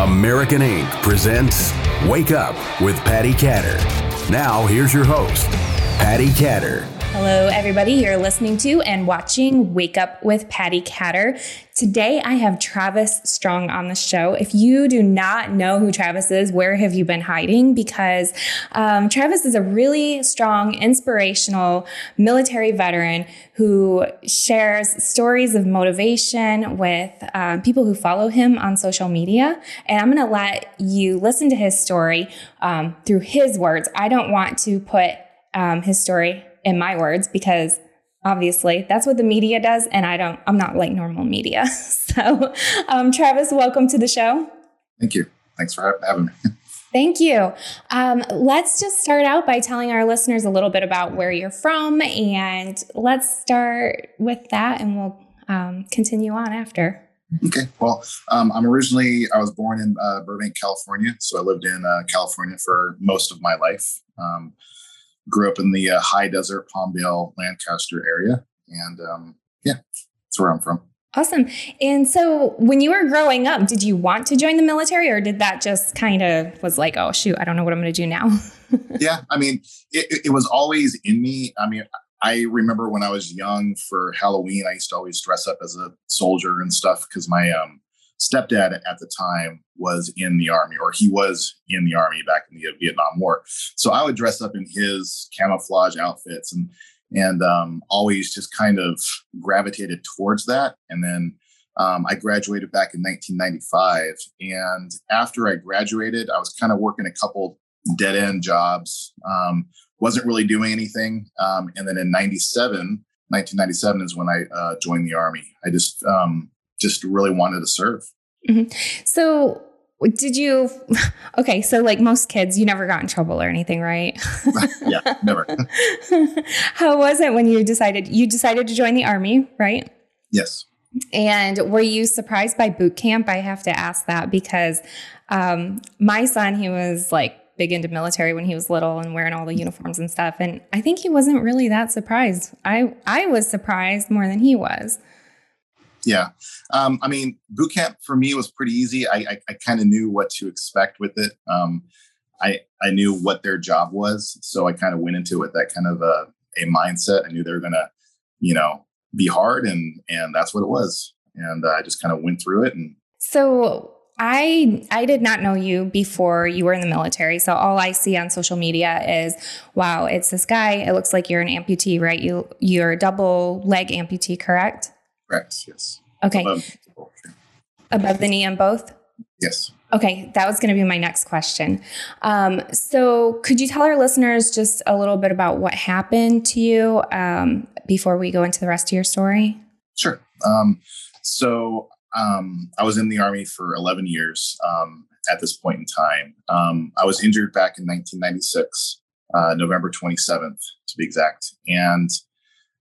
American Ink. presents Wake Up with Patti Katter. Now, here's your host, Patti Katter. Hello, everybody. You're listening to and watching Wake Up with Patti Katter. Today, I have Travis Strong on the show. If you do not know who Travis is, where have you been hiding? Because um, Travis is a really strong, inspirational military veteran who shares stories of motivation with um, people who follow him on social media. And I'm going to let you listen to his story um, through his words. I don't want to put um, his story in my words because obviously that's what the media does and i don't i'm not like normal media. So um, travis welcome to the show. Thank you. Thanks for having me. Thank you. Um, let's just start out by telling our listeners a little bit about where you're from and let's start with that and we'll um, continue on after. Okay well um, i'm originally i was born in uh, burbank california so i lived in uh, california for most of my life. Um, grew up in the uh, high desert Palmdale, Lancaster area. And um, yeah, that's where I'm from. Awesome. And so when you were growing up, did you want to join the military or did that just kind of was like, oh, shoot, I don't know what I'm going to do now? yeah. I mean, it, it was always in me. I mean, I remember when I was young for Halloween, I used to always dress up as a soldier and stuff because my um, stepdad at the time was in the army, or he was in the army back in the Vietnam War. So I would dress up in his camouflage outfits and and um, always just kind of gravitated towards that. And then um, I graduated back in 1995, and after I graduated, I was kind of working a couple dead end jobs. Um, wasn't really doing anything. Um, and then in 97, 1997 is when I uh, joined the army. I just um, just really wanted to serve. Mm-hmm. So, did you? Okay, so like most kids, you never got in trouble or anything, right? yeah, never. How was it when you decided you decided to join the army, right? Yes. And were you surprised by boot camp? I have to ask that because um, my son, he was like big into military when he was little and wearing all the uniforms and stuff. And I think he wasn't really that surprised. I I was surprised more than he was. Yeah. Um, I mean, boot camp for me was pretty easy. I, I, I kind of knew what to expect with it. Um, I, I knew what their job was. So I kind of went into it that kind of a, a mindset. I knew they were going to, you know, be hard and, and that's what it was. And uh, I just kind of went through it. And so I I did not know you before you were in the military. So all I see on social media is, wow, it's this guy. It looks like you're an amputee, right? You you're a double leg amputee, correct? Correct. Yes. Okay. Above, Above the knee on both? Yes. Okay, that was going to be my next question. Um, so, could you tell our listeners just a little bit about what happened to you um, before we go into the rest of your story? Sure. Um, so, um, I was in the Army for 11 years um, at this point in time. Um, I was injured back in 1996, uh, November 27th, to be exact. And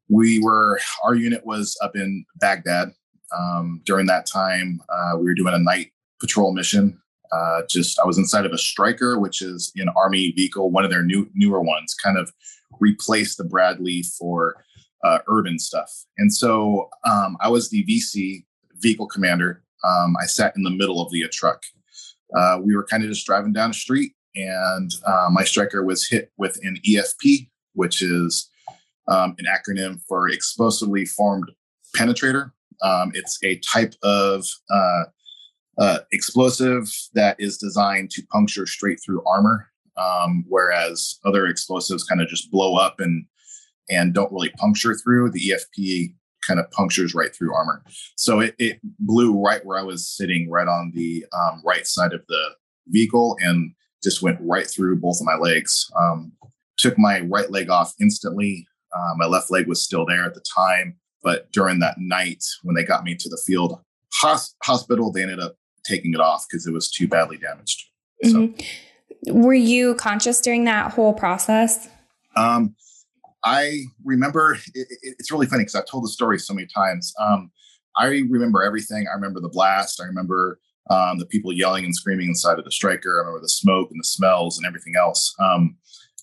we were our unit was up in Baghdad. Um, during that time, uh, we were doing a night patrol mission. Uh, just I was inside of a Stryker, which is an Army vehicle, one of their new newer ones, kind of replaced the Bradley for uh, urban stuff. And so um, I was the VC vehicle commander. Um, I sat in the middle of the truck. Uh, we were kind of just driving down the street, and uh, my Stryker was hit with an EFP, which is um, an acronym for explosively formed penetrator. Um, it's a type of uh, uh, explosive that is designed to puncture straight through armor, um, whereas other explosives kind of just blow up and and don't really puncture through. The EFP kind of punctures right through armor. So it, it blew right where I was sitting, right on the um, right side of the vehicle, and just went right through both of my legs. Um, took my right leg off instantly. Uh, my left leg was still there at the time, but during that night when they got me to the field hos- hospital, they ended up taking it off because it was too badly damaged. Mm-hmm. Were you conscious during that whole process? Um, I remember it, it, it's really funny because I've told the story so many times. Um, I remember everything. I remember the blast. I remember um, the people yelling and screaming inside of the Stryker. I remember the smoke and the smells and everything else. Um,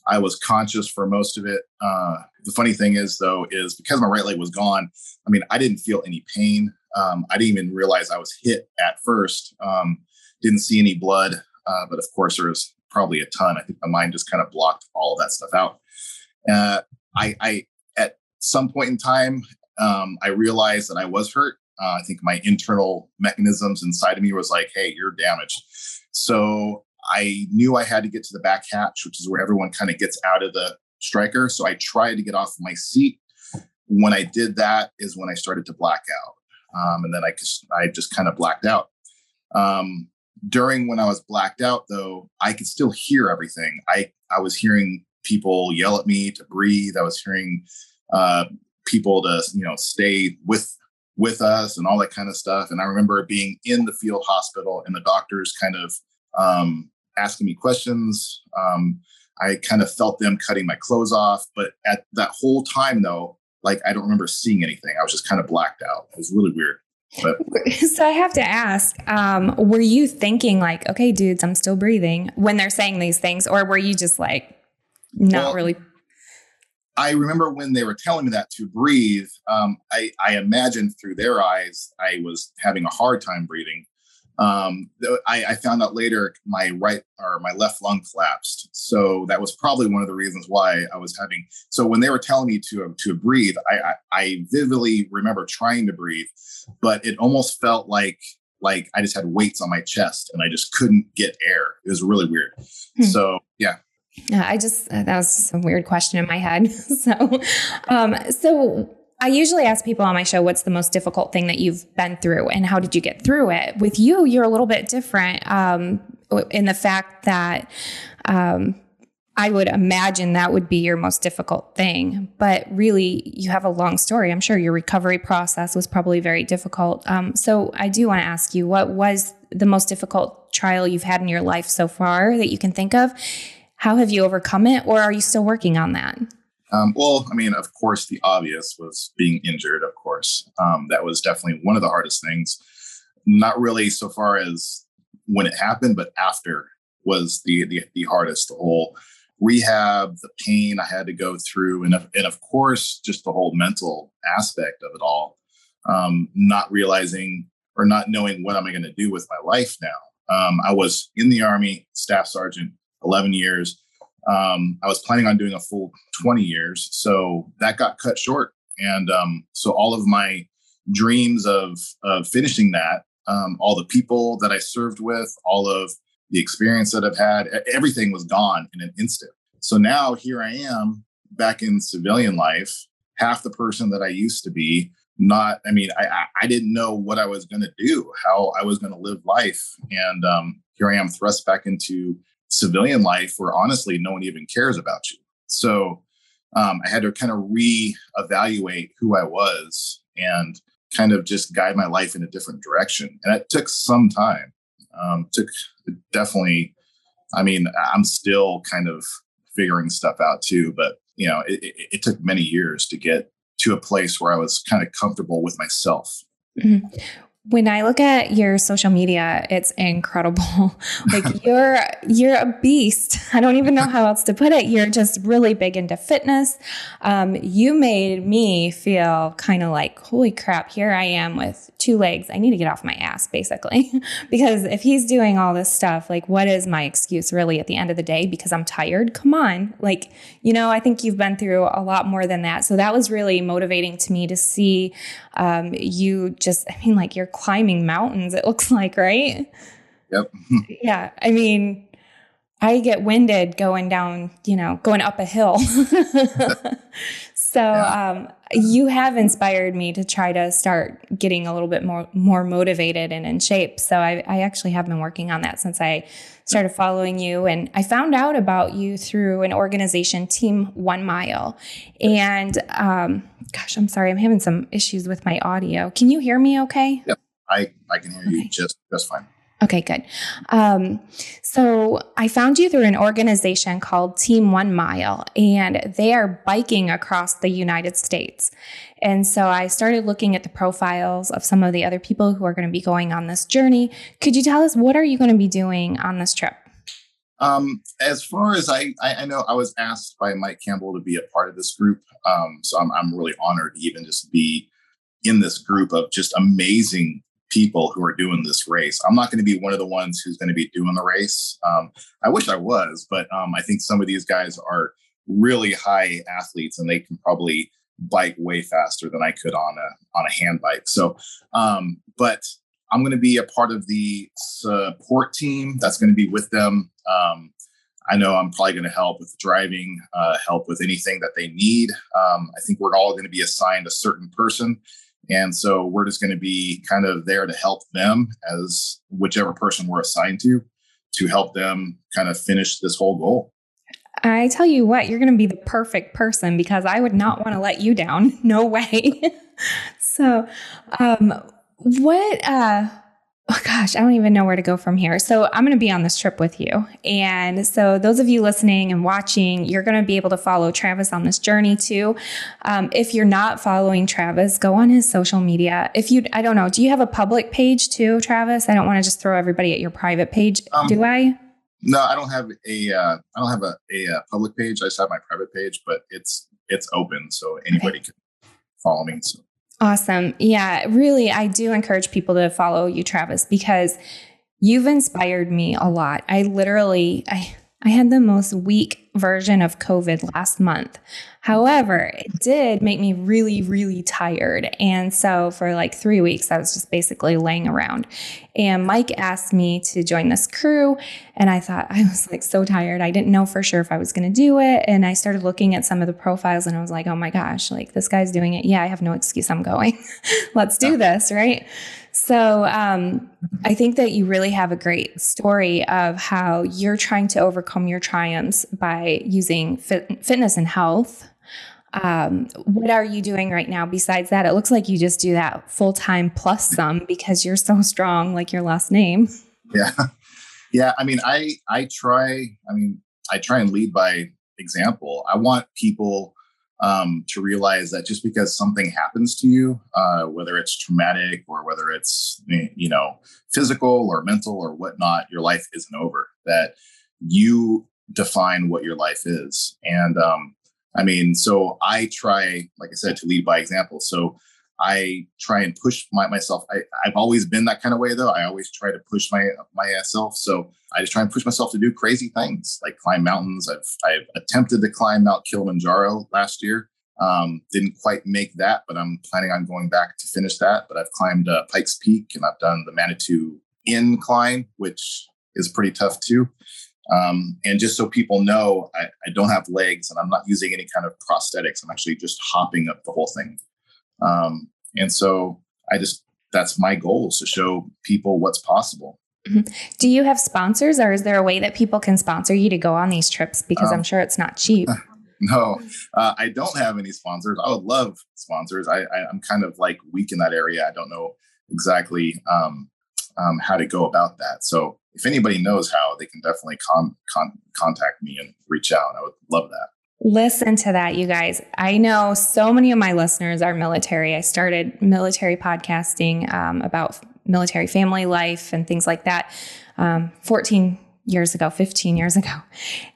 I was conscious for most of it. Uh, the funny thing is, though, is because my right leg was gone. I mean, I didn't feel any pain. Um, I didn't even realize I was hit at first. Um, didn't see any blood, uh, but of course there was probably a ton. I think my mind just kind of blocked all of that stuff out. Uh, I, I, at some point in time, um, I realized that I was hurt. Uh, I think my internal mechanisms inside of me was like, "Hey, you're damaged." So I knew I had to get to the back hatch, which is where everyone kind of gets out of the Stryker. So I tried to get off my seat. When I did that, is when I started to black out, um, and then I just I just kind of blacked out. Um, during when I was blacked out, though, I could still hear everything. I I was hearing people yell at me to breathe. I was hearing uh, people to you know stay with with us and all that kind of stuff. And I remember being in the field hospital and the doctors kind of um, asking me questions. Um, I kind of felt them cutting my clothes off, but at that whole time though, like I don't remember seeing anything. I was just kind of blacked out. It was really weird. But. So I have to ask, um, were you thinking like, okay, dudes, I'm still breathing when they're saying these things, or were you just like not well, really I remember when they were telling me that to breathe, um, I, I imagined through their eyes I was having a hard time breathing. Um, I, I, found out later my right or my left lung collapsed, so that was probably one of the reasons why I was having. So when they were telling me to to breathe, I, I, I vividly remember trying to breathe, but it almost felt like like I just had weights on my chest and I just couldn't get air. It was really weird. Hmm. So yeah, yeah, I just that was a weird question in my head. so, um, so I usually ask people on my show, what's the most difficult thing that you've been through and how did you get through it? With you, you're a little bit different um, in the fact that um, I would imagine that would be your most difficult thing. But really, you have a long story. I'm sure your recovery process was probably very difficult. Um, so I do want to ask you, what was the most difficult trial you've had in your life so far that you can think of? How have you overcome it, or are you still working on that? Um, well, I mean, of course, the obvious was being injured. Of course, um, that was definitely one of the hardest things. Not really so far as when it happened, but after was the the, the hardest. The whole rehab, the pain I had to go through, and of, and of course, just the whole mental aspect of it all. Um, not realizing or not knowing what am I going to do with my life now. Um, I was in the army, staff sergeant, 11 years. Um, I was planning on doing a full 20 years. So that got cut short. And um, so all of my dreams of, of finishing that, um, all the people that I served with, all of the experience that I've had, everything was gone in an instant. So now here I am back in civilian life, half the person that I used to be. Not, I mean, I I didn't know what I was going to do, how I was going to live life, and um, here I am thrust back into civilian life where honestly no one even cares about you. So um, I had to kind of reevaluate who I was and kind of just guide my life in a different direction. And it took some time. Um, took definitely. I mean, I'm still kind of figuring stuff out too, but you know, it, it, it took many years to get to a place where I was kind of comfortable with myself. Mm-hmm when I look at your social media, it's incredible. like you're you're a beast. I don't even know how else to put it. You're just really big into fitness. Um, you made me feel kind of like, holy crap! Here I am with two legs. I need to get off my ass, basically, because if he's doing all this stuff, like, what is my excuse really at the end of the day? Because I'm tired. Come on, like you know, I think you've been through a lot more than that. So that was really motivating to me to see um, you just. I mean, like you're climbing mountains, it looks like, right? Yep. yeah. I mean, I get winded going down, you know, going up a hill. so yeah. um, you have inspired me to try to start getting a little bit more more motivated and in shape. So I, I actually have been working on that since I started following you. And I found out about you through an organization, Team One Mile. And um, gosh, I'm sorry, I'm having some issues with my audio. Can you hear me okay? Yep. I, I can hear okay. you just just fine. Okay, good. Um, so I found you through an organization called Team One Mile, and they are biking across the United States. And so I started looking at the profiles of some of the other people who are going to be going on this journey. Could you tell us what are you going to be doing on this trip? Um, as far as I, I, I, know, I was asked by Mike Campbell to be a part of this group. Um, so I'm, I'm really honored to even just be in this group of just amazing people who are doing this race. I'm not going to be one of the ones who's going to be doing the race. Um, I wish I was, but um, I think some of these guys are really high athletes and they can probably bike way faster than I could on a on a hand bike. So, um, but I'm going to be a part of the support team that's going to be with them. Um, I know I'm probably going to help with driving, uh, help with anything that they need. Um, I think we're all going to be assigned a certain person. And so we're just going to be kind of there to help them as whichever person we're assigned to, to help them kind of finish this whole goal. I tell you what, you're going to be the perfect person because I would not want to let you down. No way. so, um, what, uh, oh gosh, I don't even know where to go from here. So I'm going to be on this trip with you. And so those of you listening and watching, you're going to be able to follow Travis on this journey too. Um, if you're not following Travis, go on his social media. If you, I don't know, do you have a public page too, Travis? I don't want to just throw everybody at your private page. Um, do I? No, I don't have a. Uh, I don't have a, a, uh, public page. I just have my private page, but it's it's open, so anybody okay. can follow me. So Awesome. Yeah, really, I do encourage people to follow you, Travis, because you've inspired me a lot. I literally, I, I had the most weak version of COVID last month. However, it did make me really, really tired. And so for like three weeks, I was just basically laying around. And Mike asked me to join this crew. And I thought I was like so tired. I didn't know for sure if I was going to do it. And I started looking at some of the profiles and I was like, oh my gosh, like this guy's doing it. Yeah, I have no excuse. I'm going. Let's do this. Right. So um, I think that you really have a great story of how you're trying to overcome your triumphs by using fit- fitness and health. Um, what are you doing right now besides that? It looks like you just do that full time plus some because you're so strong, like your last name. Yeah, yeah. I mean, I I try. I mean, I try and lead by example. I want people um, to realize that just because something happens to you, uh, whether it's traumatic or whether it's you know physical or mental or whatnot, your life isn't over. That you define what your life is, and um, I mean, so I try, like I said, to lead by example. So I try and push my, myself. I, have always been that kind of way, though. I always try to push my myself. So I just try and push myself to do crazy things, like climb mountains. I've I've attempted to climb Mount Kilimanjaro last year. Um, didn't quite make that, but I'm planning on going back to finish that. But I've climbed uh, Pikes Peak and I've done the Manitou Incline, which is pretty tough too. Um, and just so people know, I, I, don't have legs and I'm not using any kind of prosthetics. I'm actually just hopping up the whole thing. Um, and so I just, that's my goal is to show people what's possible. Mm-hmm. Do you have sponsors or is there a way that people can sponsor you to go on these trips? Because um, I'm sure it's not cheap. No, uh, I don't have any sponsors. I would love sponsors. I, I, am kind of like weak in that area. I don't know exactly um, um, how to go about that. So if anybody knows how, they can definitely con- con- contact me and reach out. I would love that. Listen to that, you guys. I know so many of my listeners are military. I started military podcasting um, about military family life and things like that um, 14 years ago, 15 years ago.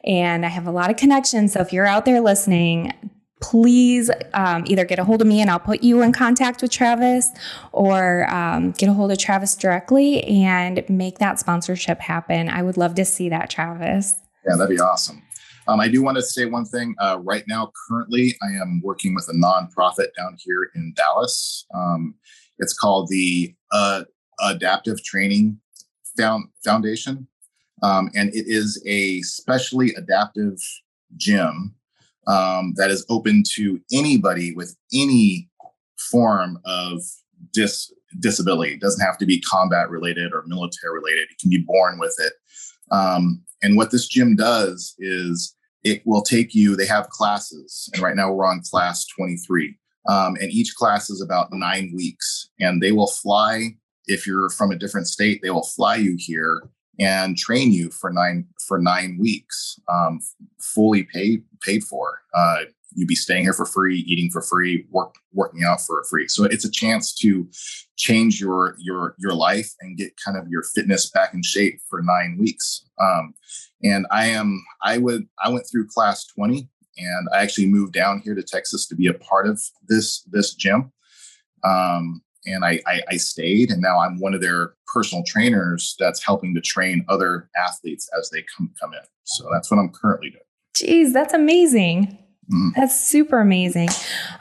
And I have a lot of connections. So if you're out there listening, please um, either get a hold of me and I'll put you in contact with Travis or um, get a hold of Travis directly and make that sponsorship happen. I would love to see that, Travis. Yeah, that'd be awesome. Um, I do want to say one thing. Uh, right now, currently, I am working with a nonprofit down here in Dallas. Um, it's called the uh, Adaptive Training Found- Foundation, um, and it is a specially adaptive gym um, that is open to anybody with any form of dis- disability. It doesn't have to be combat related or military related. You can be born with it. Um, and what this gym does is it will take you, they have classes. And right now we're on class 23. Um, and each class is about nine weeks. And they will fly, if you're from a different state, they will fly you here and train you for nine for nine weeks, um, fully paid paid for. Uh, you'd be staying here for free, eating for free, work working out for free. So it's a chance to change your your your life and get kind of your fitness back in shape for nine weeks. Um, and I am I would I went through class 20 and I actually moved down here to Texas to be a part of this this gym. Um, and I, I, I stayed, and now I'm one of their personal trainers that's helping to train other athletes as they come come in. So that's what I'm currently doing. Geez, that's amazing. Mm. That's super amazing.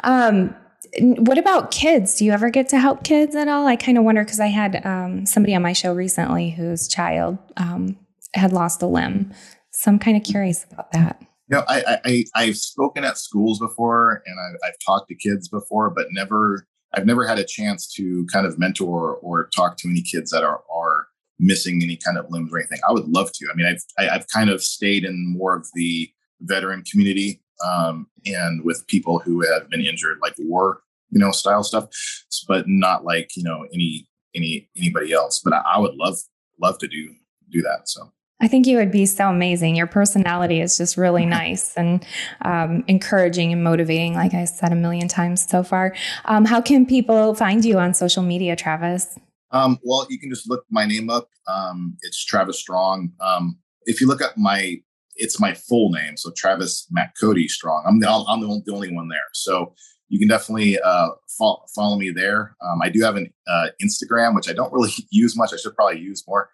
Um, what about kids? Do you ever get to help kids at all? I kind of wonder because I had um, somebody on my show recently whose child um, had lost a limb. So I'm kind of curious about that. You know, I, I have spoken at schools before, and I, I've talked to kids before, but never I've never had a chance to kind of mentor or talk to any kids that are are missing any kind of limbs or anything. I would love to. I mean, I've I, have i have kind of stayed in more of the veteran community um, and with people who have been injured, like war, you know, style stuff, but not like you know any any anybody else. But I, I would love love to do do that. So. I think you would be so amazing. Your personality is just really nice and um, encouraging and motivating, like I said a million times so far. Um, how can people find you on social media, Travis? Um, well, you can just look my name up. Um, it's Travis Strong. Um, if you look at my, it's my full name. So Travis Matt Cody Strong. I'm the, I'm the only one there. So you can definitely uh, follow, follow me there. Um, I do have an uh, Instagram, which I don't really use much. I should probably use more.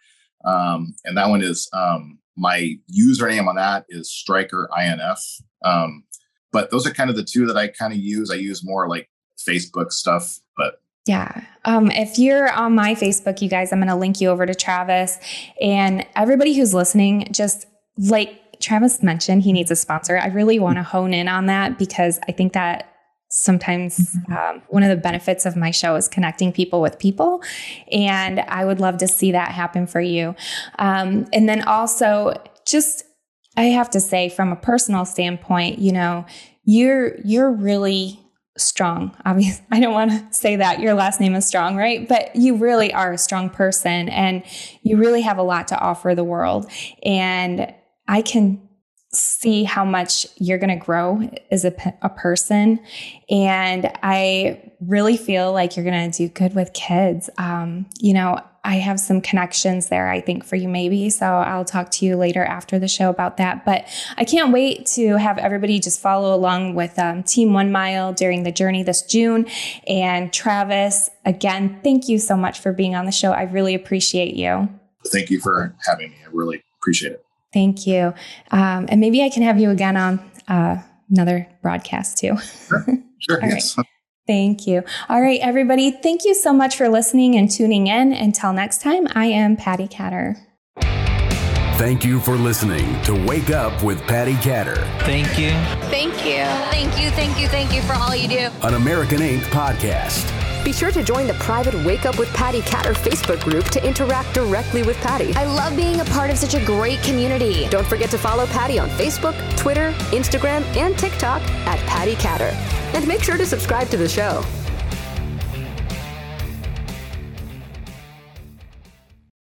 Um, and that one is um, my username on that is Striker INF. Um, but those are kind of the two that I kind of use. I use more like Facebook stuff, but yeah. Um, if you're on my Facebook, you guys, I'm going to link you over to Travis. And everybody who's listening, just like Travis mentioned, he needs a sponsor. I really want to hone in on that because I think that sometimes mm-hmm. um, one of the benefits of my show is connecting people with people and i would love to see that happen for you. Um, and then also just i have to say from a personal standpoint you know you're you're really strong obviously i don't want to say that your last name is strong right? But you really are a strong person and you really have a lot to offer the world. And i can see how much you're going to grow as a, a person. And I really feel like you're going to do good with kids. Um, you know, I have some connections there, I think, for you maybe. So I'll talk to you later after the show about that. But I can't wait to have everybody just follow along with um, Team One Mile during the journey this June. And Travis, again, thank you so much for being on the show. I really appreciate you. Thank you for having me. I really appreciate it. Thank you. Um, and maybe I can have you again on uh, another broadcast too. Sure. Sure. yes. Right. Thank you. All right, everybody. Thank you so much for listening and tuning in. Until next time, I am Patti Katter. Thank you for listening to Wake Up with Patti Katter. Thank you. Thank you. Thank you. Thank you. Thank you for all you do. An American Ink. podcast. Be sure to join the private Wake Up with Patti Katter Facebook group to interact directly with Patti. I love being a part of such a great community. Don't forget to follow Patti on Facebook, Twitter, Instagram, and TikTok at Patti Katter. And make sure to subscribe to the show.